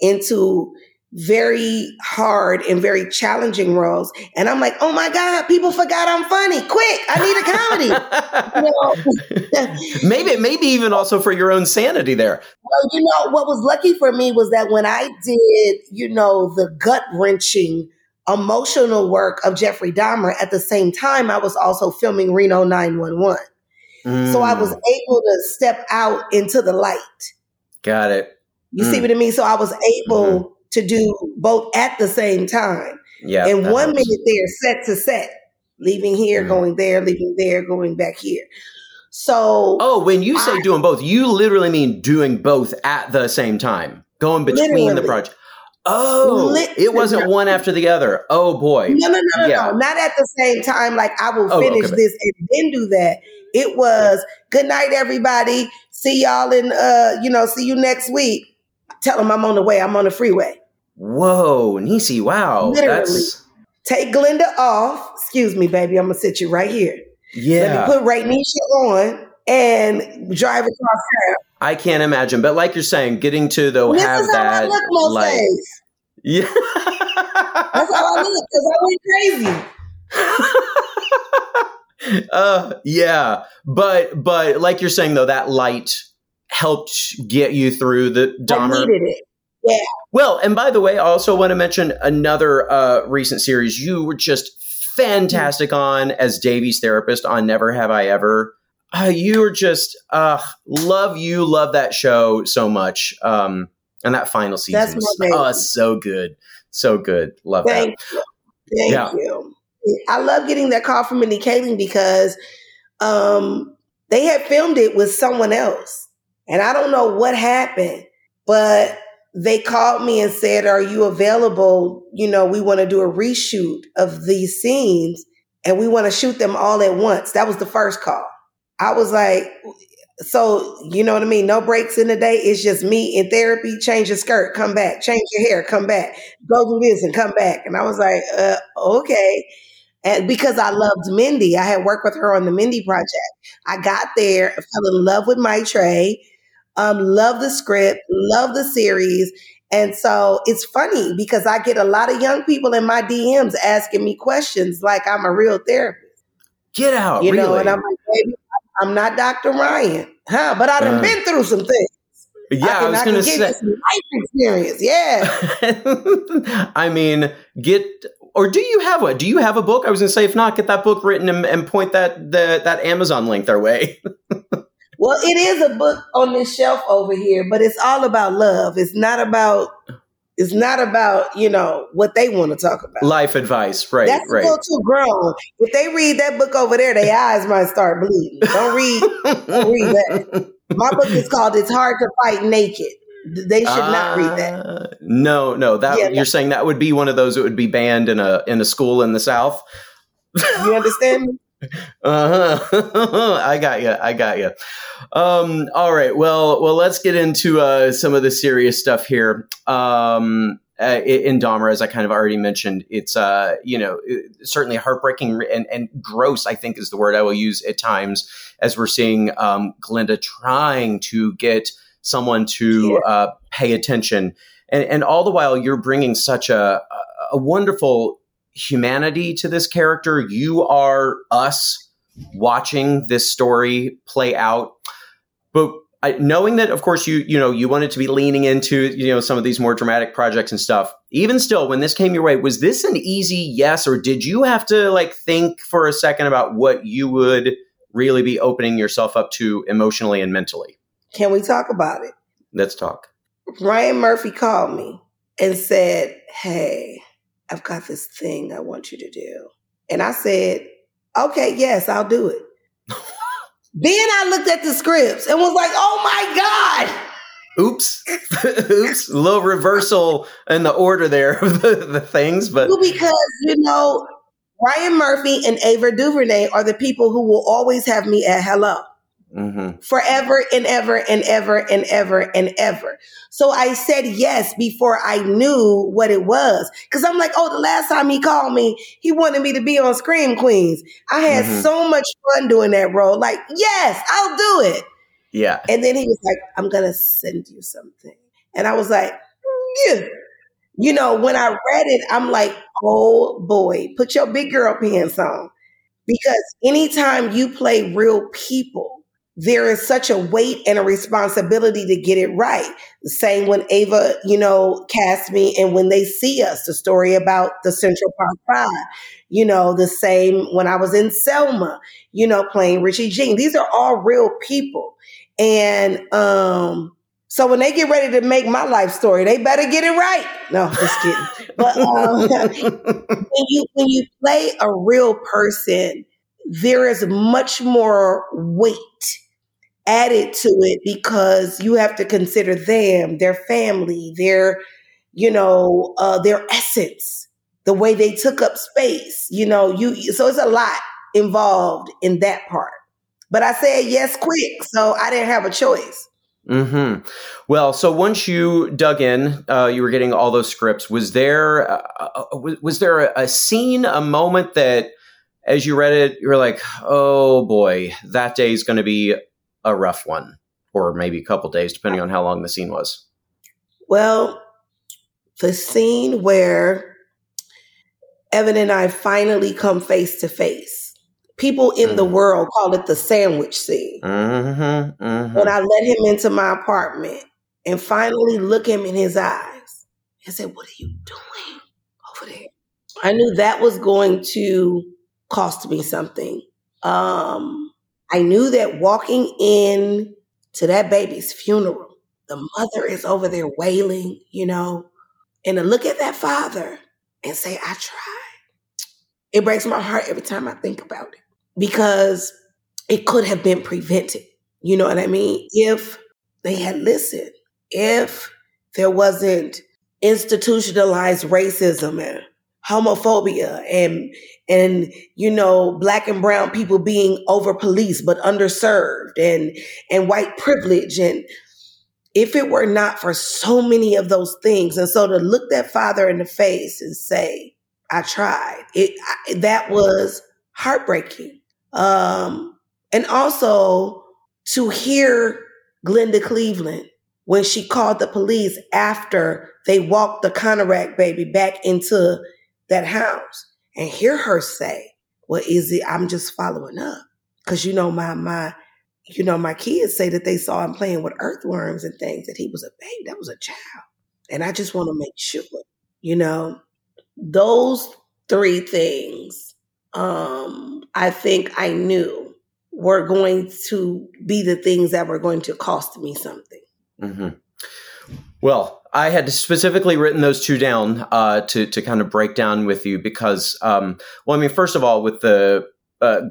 into very hard and very challenging roles. And I'm like, oh my God, people forgot I'm funny. Quick, I need a comedy. Maybe, maybe even also for your own sanity there. Well, you know, what was lucky for me was that when I did, you know, the gut wrenching emotional work of Jeffrey Dahmer, at the same time, I was also filming Reno 911. So I was Mm, able to step out into the light. got it. You see Mm. what I mean? So I was able to do both at the same time. Yeah. and one helps. minute are set to set, leaving here, Mhm. going there, leaving there, going back here. So Oh, when you say I- doing both, you literally mean doing both at the same time, going between the Literally. project. Oh, it wasn't one after the other. Oh boy. No, no, no, no, Yeah. no. Not at the same time. Like I will Oh, finish okay. this and then do that. It was good night, everybody. See y'all in uh, you know, see you next week. Tell them I'm on the way. I'm on the freeway. Whoa, Niecy, wow. Literally. That's Take Glenda off. Excuse me, baby. I'm gonna sit you right here. yeah. Let me put Raineesha on and drive across town. I can't imagine. But like you're saying, getting to though this have is how I that look like days. Yeah. That's how I look because I went crazy. uh yeah. But but like you're saying though, that light helped get you through the I Dahmer needed it. Yeah. Well, and by the way, I also want to mention another uh, recent series you were just fantastic on as Devi's therapist on Never Have I Ever. Uh, you were just uh, love you, love that show so much. Um, and that final season That's was oh, so good, so good. Love that. Thank you. Thank Yeah. you. I love getting that call from Mindy Kaling because um, they had filmed it with someone else. And I don't know what happened, but they called me and said, Are you available? You know, we want to do a reshoot of these scenes and we want to shoot them all at once. That was the first call. I was like, so you know what I mean? No breaks in the day. It's just me in therapy. Change your skirt, come back. Change your hair, come back. Go do this and come back. And I was like, uh, okay. And because I loved Mindy, I had worked with her on the Mindy project. I got there, fell in love with Maitreyi, um, love the script, love the series. And so it's funny because I get a lot of young people in my DMs asking me questions like I'm a real therapist. Get out, You really? know, and I'm like, baby, I'm not Dr. Ryan, huh? But I've Uh, been through some things. yeah, I, can, was going to say. you some life experience. Yeah. I mean, get or do you have one? Do you have a book? I was going to say, if not, get that book written and, and point that the, that Amazon link their way. Well, it is a book on this shelf over here, but it's all about love. It's not about it's not about, you know, what they want to talk about. Life advice, right? That's a right. little too grown. If they read that book over there, their eyes might start bleeding. Don't read don't read that. My book is called It's Hard to Fight Naked. They should not read that. Uh, No, no. That Yeah, you're saying that would be one of those that would be banned in a in a school in the South. You understand me? Uh huh. I got you. I got you. Um. All right. Well. Well. Let's get into uh, some of the serious stuff here. Um. Uh, in Dahmer, as I kind of already mentioned, it's uh, you know, certainly heartbreaking and, and gross. I think is the word I will use at times as we're seeing um, Glenda trying to get someone to uh, pay attention, and and all the while you're bringing such a a wonderful humanity to this character. You are us watching this story play out, but I, knowing that, of course, you you know you wanted to be leaning into you know some of these more dramatic projects and stuff. Even still, when this came your way, was this an easy yes, or did you have to like think for a second about what you would really be opening yourself up to emotionally and mentally? Can we talk about it? Let's talk. Ryan Murphy called me and said, Hey, I've got this thing I want you to do. And I said, Okay, yes, I'll do it. then I looked at the scripts and was like, Oh my God. Oops, oops, a little reversal in the order there of the, the things, but Well, because, you know, Ryan Murphy and Ava DuVernay are the people who will always have me at hello. Mhm. forever and ever and ever and ever and ever. So I said yes before I knew what it was. Cause I'm like, oh, the last time he called me, he wanted me to be on Scream Queens. I had Mhm. so much fun doing that role. Like, yes, I'll do it. yeah, And then he was like, I'm going to send you something. And I was like, yeah. You know, when I read it, I'm like, oh boy, put your big girl pants on. Because anytime you play real people, there is such a weight and a responsibility to get it right. The same when Ava, you know, cast me and when they see us, the story about the Central Park Five, you know, the same when I was in Selma, you know, playing Richie Jean. These are all real people. And um, so when they get ready to make my life story, they better get it right. No, just kidding. But um, when you when you play a real person, there is much more weight added to it because you have to consider them, their family, their, you know, uh, their essence, the way they took up space. You know, you so it's a lot involved in that part. But I said yes quick, so I didn't have a choice. Hmm. Well, so once you dug in, uh, you were getting all those scripts. Was there uh, uh was, there a, a scene, a moment that, as you read it, you were like, "Oh boy, that day is going to be a rough one," or maybe a couple days, depending on how long the scene was. Well, the scene where Evan and I finally come face to face people in mm. the world call it the sandwich scene. Mm-hmm, mm-hmm. When I let him into my apartment and finally look him in his eyes and said, What are you doing over there? I knew that was going to cost me something. Um, I knew that walking in to that baby's funeral, the mother is over there wailing, you know, and to look at that father and say, I tried. It breaks my heart every time I think about it because it could have been prevented. You know what I mean? If they had listened, if there wasn't institutionalized racism and homophobia and and you know black and brown people being over policed but underserved and and white privilege. And if it were not for so many of those things and so to look that father in the face and say i tried it I, that was heartbreaking. Um, and also to hear Glenda Cleveland when she called the police after they walked the Konerak baby back into that house and hear her say, well, is it, I'm just following up. Cause you know, my, my, you know, my kids say that they saw him playing with earthworms and things, that he was a baby, that was a child. And I just want to make sure, you know, those three things um, I think I knew were going to be the things that were going to cost me something. Mm-hmm. Well, I had specifically written those two down uh, to to kind of break down with you because, um, well, I mean, first of all, with the uh,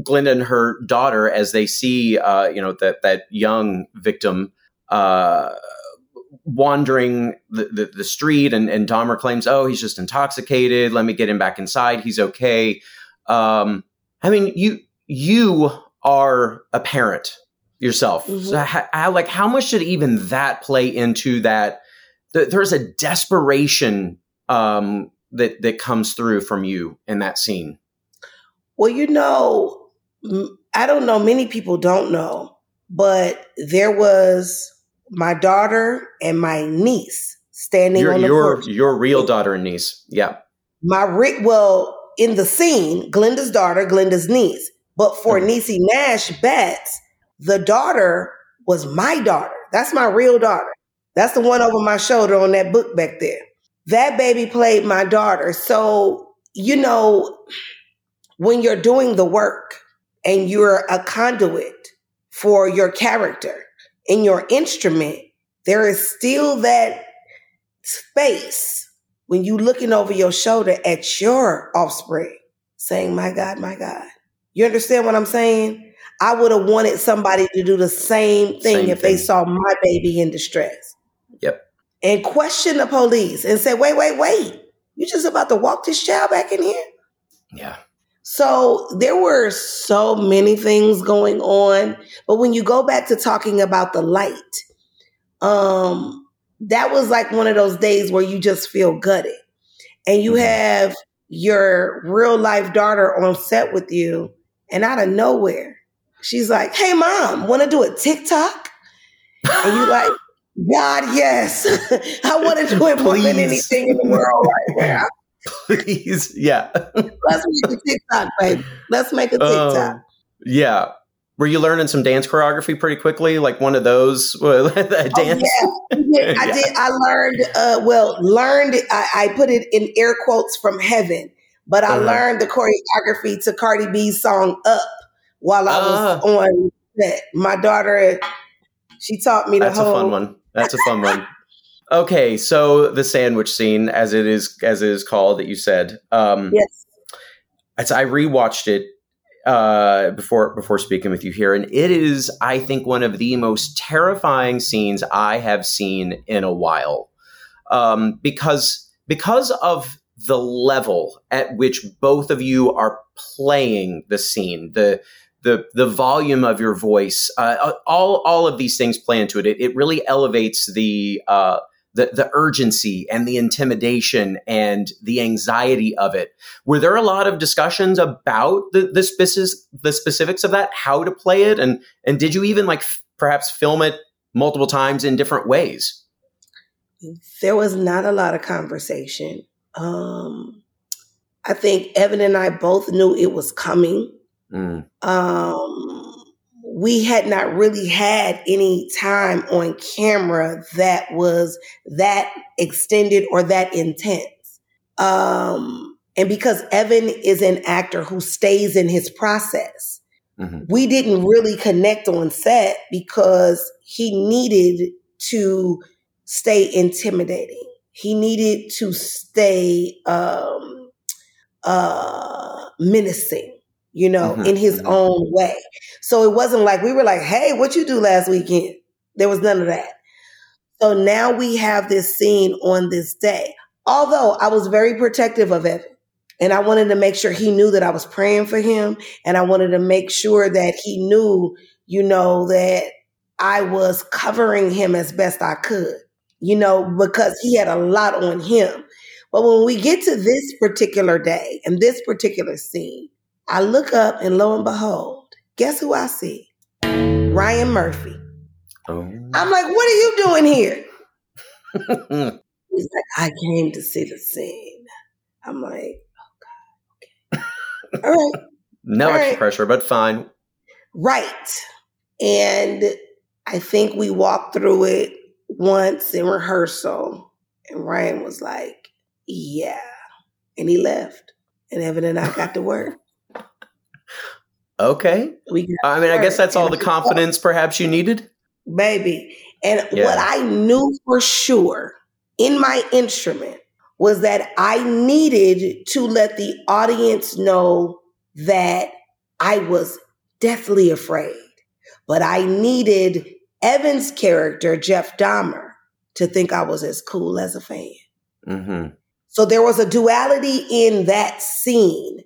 Glenda and her daughter, as they see, uh, you know, that that young victim uh, wandering the, the, the, street, and, and Dahmer claims, "Oh, he's just intoxicated. Let me get him back inside. He's okay." Um, I mean, you you are a parent yourself. Mm-hmm. So how, how, like how much did even that play into that? Th- there's a desperation um, that that comes through from you in that scene. Well, you know, I don't know. Many people don't know, but there was my daughter and my niece standing your, on the your porch. your real daughter and niece. Yeah. My Rick. well, in the scene, Glenda's daughter, Glenda's niece. But for mm-hmm. Niecy Nash Betts, the daughter was my daughter. That's my real daughter. That's the one over my shoulder on that book back there. That baby played my daughter. So, you know, when you're doing the work and you're a conduit for your character in your instrument, there is still that space when you're looking over your shoulder at your offspring saying, my God, my God. You understand what I'm saying? I would have wanted somebody to do the same thing same if thing. they saw my baby in distress. Yep. And question the police and say, wait, wait, wait. You just about to walk this child back in here? Yeah. So there were so many things going on. But when you go back to talking about the light, um, that was like one of those days where you just feel gutted. And you mm-hmm. have your real life daughter on set with you, and out of nowhere, she's like, Hey, mom, want to do a TikTok? And you like, God, yes. I want to do it more than anything in the world right now. Please. Yeah. Let's make a TikTok, baby. Let's make a TikTok. Uh, yeah. Were you learning some dance choreography pretty quickly, like one of those uh, dance? Oh, yeah. I did. I learned. Uh, well, learned. I, I, put it in air quotes from heaven, but I uh-huh. learned the choreography to Cardi B's song "Up" while I was uh on set. My daughter, she taught me the That's whole. a fun one. That's a fun one. Okay, so the sandwich scene, as it is, as it is called, that you said. Um, yes. I rewatched it uh, before before speaking with you here, and it is, I think, one of the most terrifying scenes I have seen in a while, um, because because of the level at which both of you are playing the scene, the the the volume of your voice, uh, uh all all of these things play into it. It, it really elevates the uh, the the urgency and the intimidation and the anxiety of it. Were there a lot of discussions about the the, specifics, the specifics of that, how to play it, and and did you even like f- perhaps film it multiple times in different ways? There was not a lot of conversation. Um, I think Evan and I both knew it was coming. Mm. Um, we had not really had any time on camera that was that extended or that intense. Um, and because Evan is an actor who stays in his process, mm-hmm. we didn't really connect on set because he needed to stay intimidating. He needed to stay um, uh, menacing you know, mm-hmm. in his mm-hmm. own way. So it wasn't like we were like, hey, what you do last weekend? There was none of that. So now we have this scene on this day. Although I was very protective of Evan and I wanted to make sure he knew that I was praying for him and I wanted to make sure that he knew, you know, that I was covering him as best I could, you know, because he had a lot on him. But when we get to this particular day and this particular scene, I look up and lo and behold, guess who I see? Ryan Murphy. Oh. I'm like, what are you doing here? He's like, I came to see the scene. I'm like, oh God, okay. All right. no All extra right. pressure, but fine. Right. And I think we walked through it once in rehearsal, and Ryan was like, yeah. And he left. And Evan and I got to work. Okay. We I mean, I guess that's all the confidence perhaps you needed. Baby. And yeah. what I knew for sure in my instrument was that I needed to let the audience know that I was deathly afraid. But I needed Evan's character, Jeff Dahmer, to think I was as cool as a fan. Mm-hmm. So there was a duality in that scene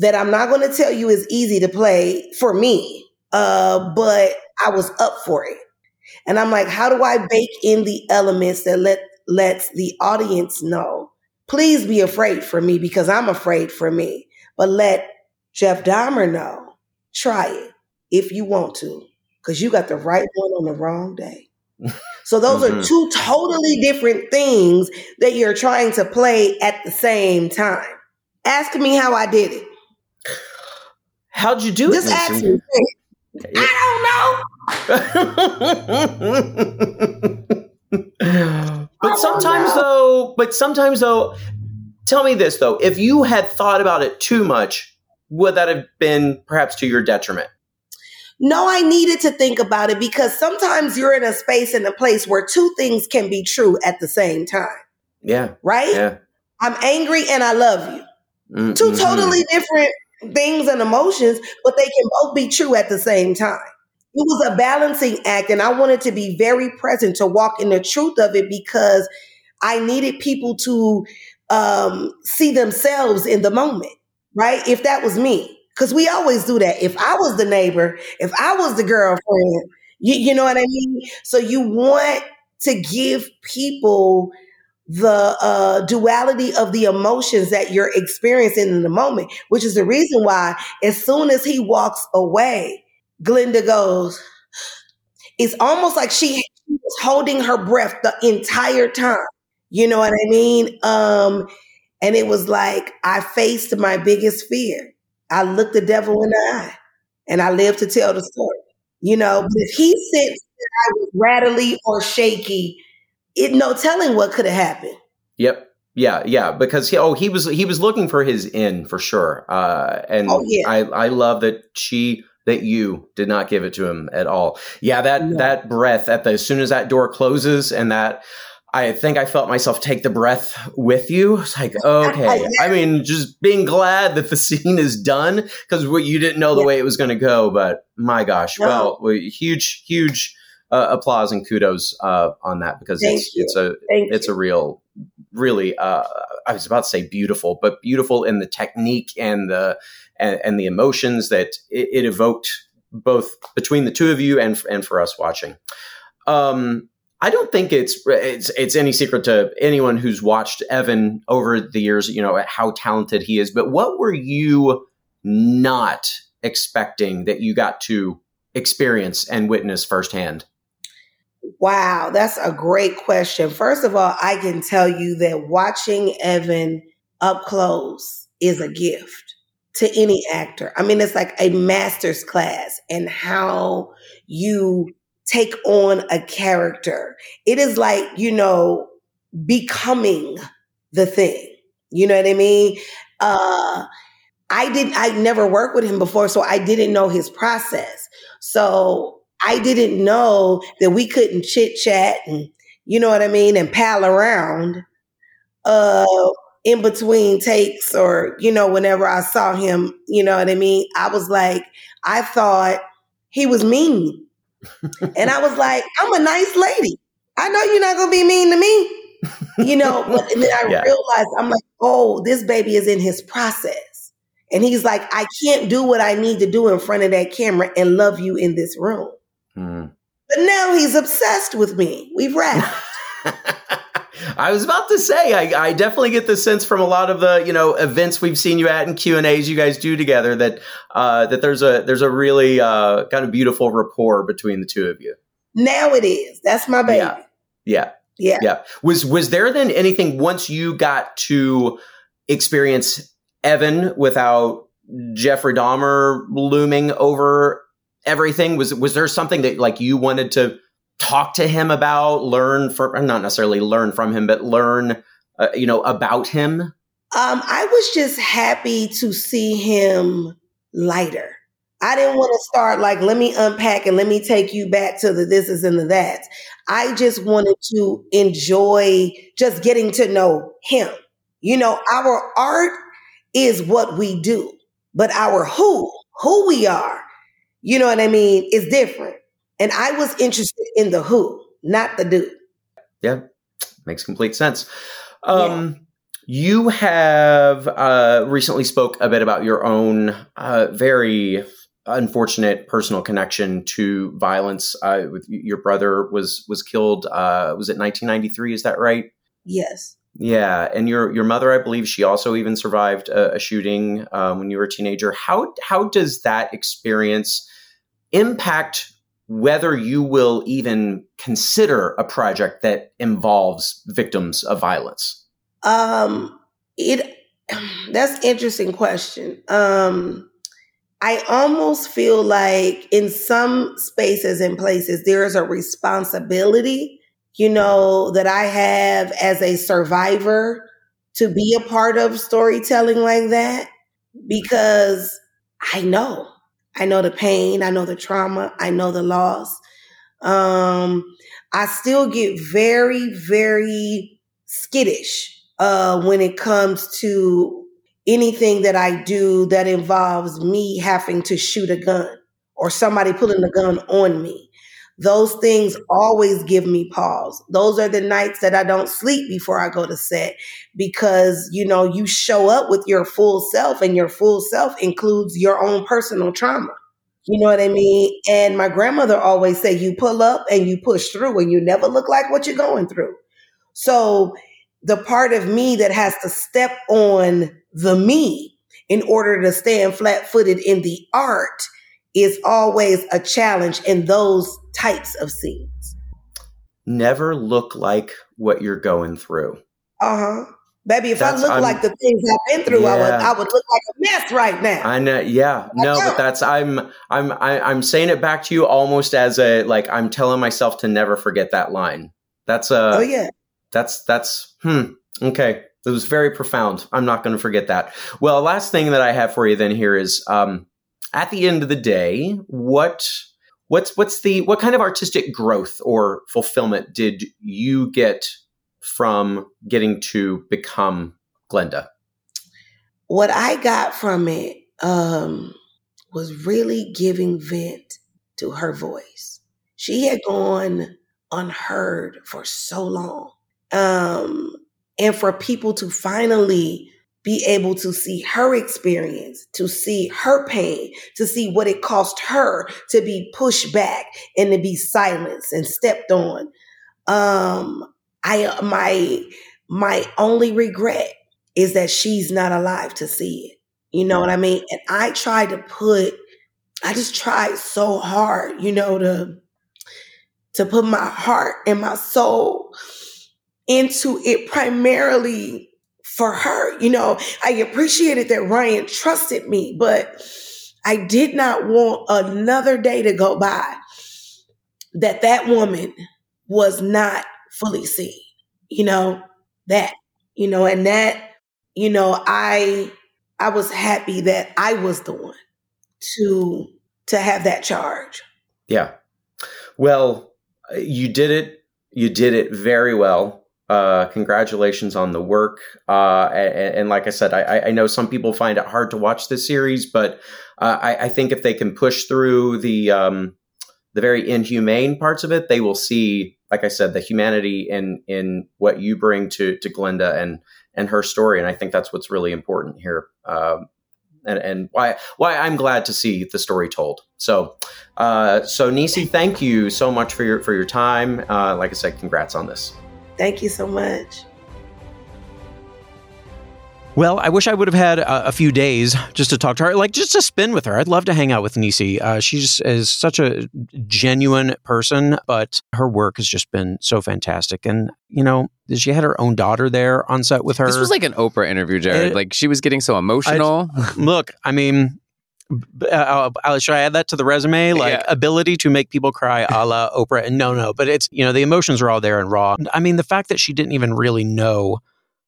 that I'm not going to tell you is easy to play for me, uh, but I was up for it. And I'm like, how do I bake in the elements that let lets the audience know? Please be afraid for me because I'm afraid for me. But let Jeff Dahmer know. Try it if you want to, because you got the right one on the wrong day. So those mm-hmm. are two totally different things that you're trying to play at the same time. Ask me how I did it. How'd you do Just it? Just ask me. I don't know. but sometimes though, but sometimes though, tell me this though, if you had thought about it too much, would that have been perhaps to your detriment? No, I needed to think about it because sometimes you're in a space and a place where two things can be true at the same time. Yeah. Right? Yeah. I'm angry and I love you. Mm-hmm. Two totally different things and emotions, but they can both be true at the same time. It was a balancing act, and I wanted to be very present to walk in the truth of it because I needed people to um, see themselves in the moment, right? If that was me, because we always do that. If I was the neighbor, if I was the girlfriend, you, you know what I mean? So you want to give people the uh, duality of the emotions that you're experiencing in the moment, which is the reason why, as soon as he walks away, Glenda goes, it's almost like she was holding her breath the entire time. You know what I mean? Um, and it was like I faced my biggest fear. I looked the devil in the eye and I lived to tell the story. You know, if he sensed that I was rattly or shaky, it no telling what could have happened. Yep. Yeah, yeah, because he, oh he was he was looking for his in for sure, uh, and oh, yeah. I I love that she that you did not give it to him at all. Yeah, that no. that breath at the as soon as that door closes and that I think I felt myself take the breath with you. It's like, okay. I mean, just being glad that the scene is done because what you didn't know the yeah. way it was going to go. But my gosh, no. well, huge, huge uh, applause and kudos uh, on that because Thank it's you. it's a Thank it's you. a real, really. Uh, I was about to say beautiful, but beautiful in the technique and the and, and the emotions that it, it, evoked both between the two of you and and for us watching. Um, I don't think it's it's it's any secret to anyone who's watched Evan over the years, you know, how talented he is. But what were you not expecting that you got to experience and witness firsthand? Wow, that's a great question. First of all, I can tell you that watching Evan up close is a gift to any actor. I mean, it's like a master's class in how you take on a character. It is like, you know, becoming the thing. You know what I mean? Uh, I didn't, I never worked with him before, so I didn't know his process. So I didn't know that we couldn't chit chat and, you know what I mean, and pal around, uh, in between takes or, you know, whenever I saw him, you know what I mean? I was like, I thought he was mean and I was like, I'm a nice lady. I know you're not gonna be mean to me. You know, but and then I yeah. realized I'm like, oh, this baby is in his process. And he's like, I can't do what I need to do in front of that camera and love you in this room. Mm. But now he's obsessed with me. We've wrapped. I was about to say, I, I, definitely get the sense from a lot of the you know events we've seen you at and Q and A's you guys do together that uh, that there's a there's a really uh, kind of beautiful rapport between the two of you. Now it is. That's my baby. Yeah. Yeah. Yeah. Yeah. Was was there then anything once you got to experience Evan without Jeffrey Dahmer looming over everything? Was was there something that like you wanted to talk to him about, learn from, not necessarily learn from him, but learn, uh, you know, about him? Um, I was just happy to see him lighter. I didn't want to start like, let me unpack and let me take you back to the this is and the that. I just wanted to enjoy just getting to know him. You know, our art is what we do, but our who, who we are, you know what I mean, It's different. And I was interested in the who, not the do. Yeah, makes complete sense. Um, yeah. You have uh, recently spoke a bit about your own uh, very unfortunate personal connection to violence. Uh, with your brother was was killed. Uh, was it 1993? Is that right? Yes. Yeah, and your your mother, I believe, she also even survived a, a shooting um, when you were a teenager. How how does that experience impact whether you will even consider a project that involves victims of violence? Um, it that's interesting question. Um, I almost feel like in some spaces and places there is a responsibility, you know, that I have as a survivor to be a part of storytelling like that because I know I know the pain, I know the trauma, I know the loss. Um, I still get very, very skittish uh, when it comes to anything that I do that involves me having to shoot a gun or somebody pulling the gun on me. Those things always give me pause. Those are the nights that I don't sleep before I go to set because, you know, you show up with your full self and your full self includes your own personal trauma. You know what I mean? And my grandmother always said, you pull up and you push through and you never look like what you're going through. So the part of me that has to step on the me in order to stand flat footed in the art is always a challenge in those types of scenes. Never look like what you're going through. Uh huh. Baby, if that's, I look I'm, like the things I've been through, yeah. I would I would look like a mess right now. I know. Yeah. No, but that's I'm I'm I, am i am saying it back to you almost as a like I'm telling myself to never forget that line. That's a. Oh yeah. That's that's hmm. Okay. It was very profound. I'm not going to forget that. Well, last thing that I have for you then here is um, at the end of the day, what what's what's the what kind of artistic growth or fulfillment did you get from getting to become Glenda? What I got from it um, was really giving vent to her voice. She had gone unheard for so long. Um, and for people to finally be able to see her experience, to see her pain, to see what it cost her to be pushed back and to be silenced and stepped on. Um, I my my only regret is that she's not alive to see it. You know what I mean? And I tried to put, I just tried so hard, you know, to to put my heart and my soul into it primarily for her. You know, I appreciated that Ryan trusted me, but I did not want another day to go by that that woman was not fully seen. You know, that, you know, and that, you know, I I was happy that I was the one to to have that charge. Yeah. Well, you did it. You did it very well. Uh, congratulations on the work. Uh, and, and, like I said, I, I, know some people find it hard to watch this series, but uh, I, I, think if they can push through the um, the very inhumane parts of it, they will see, like I said, the humanity in in what you bring to to Glenda and and her story. And I think that's what's really important here. Um, and, and why why I'm glad to see the story told. So, uh, so Niecy, thank you so much for your for your time. Uh, like I said, congrats on this. Thank you so much. Well, I wish I would have had a, a, few days just to talk to her, like just to spin with her. I'd love to hang out with Niecy. Uh, she just is such a genuine person, but her work has just been so fantastic. And, you know, she had her own daughter there on set with her. This was like an Oprah interview, Gerrad. It, like she was getting so emotional. I, look, I mean, uh, uh, should I add that to the resume? Like yeah. ability to make people cry, a la Oprah. And no, no, but it's you know the emotions are all there and raw. I mean, the fact that she didn't even really know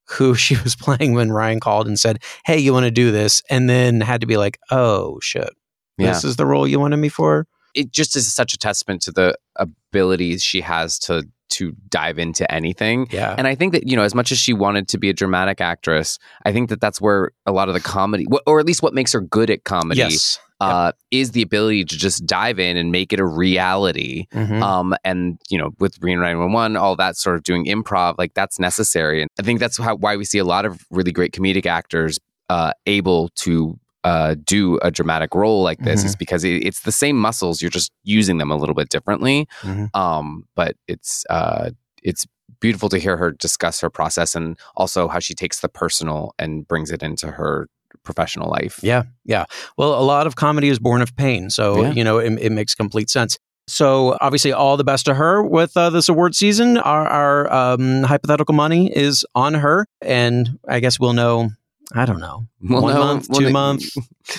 who she was playing when Ryan called and said, Hey, you want to do this? And then had to be like, Oh, shit. Yeah. This is the role you wanted me for? It just is such a testament to the abilities she has to to dive into anything. Yeah. And I think that, you know, as much as she wanted to be a dramatic actress, I think that that's where a lot of the comedy, or at least what makes her good at comedy, yes uh, is the ability to just dive in and make it a reality. Mm-hmm. Um, and you know, with Reno 911, all that sort of doing improv, like that's necessary. And I think that's how, why we see a lot of really great comedic actors uh, able to uh, do a dramatic role like this mm-hmm. is because it, it's the same muscles. You're just using them a little bit differently. Mm-hmm. Um, but it's uh, it's beautiful to hear her discuss her process and also how she takes the personal and brings it into her professional life. Yeah, yeah. Well, a lot of comedy is born of pain, so yeah. you know it, it, makes complete sense. So obviously, all the best to her with uh, this award season. Our, our um, hypothetical money is on her, and I guess we'll know. I don't know. We'll one month, we'll two months,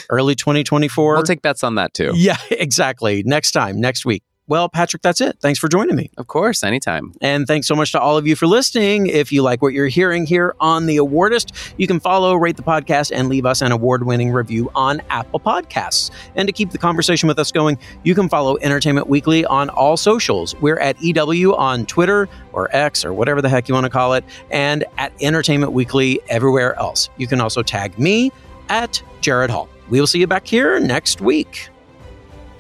early 2024. We'll take bets on that too. Yeah, exactly. Next time, next week. Well, Patrick, that's it. Thanks for joining me. Of course, anytime. And thanks so much to all of you for listening. If you like what you're hearing here on The Awardist, you can follow, rate the podcast, and leave us an award winning review on Apple Podcasts. And to keep the conversation with us going, you can follow Entertainment Weekly on all socials. We're at EW on Twitter or X or whatever the heck you want to call it, and at Entertainment Weekly everywhere else. You can also tag me at Gerrad Hall. We will see you back here next week.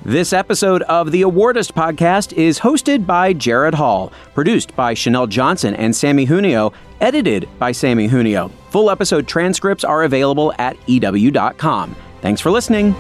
This episode of the Awardist podcast is hosted by Gerrad Hall, produced by Chanel Johnson and Sammy Junio, edited by Sammy Junio. Full episode transcripts are available at EW.com. Thanks for listening.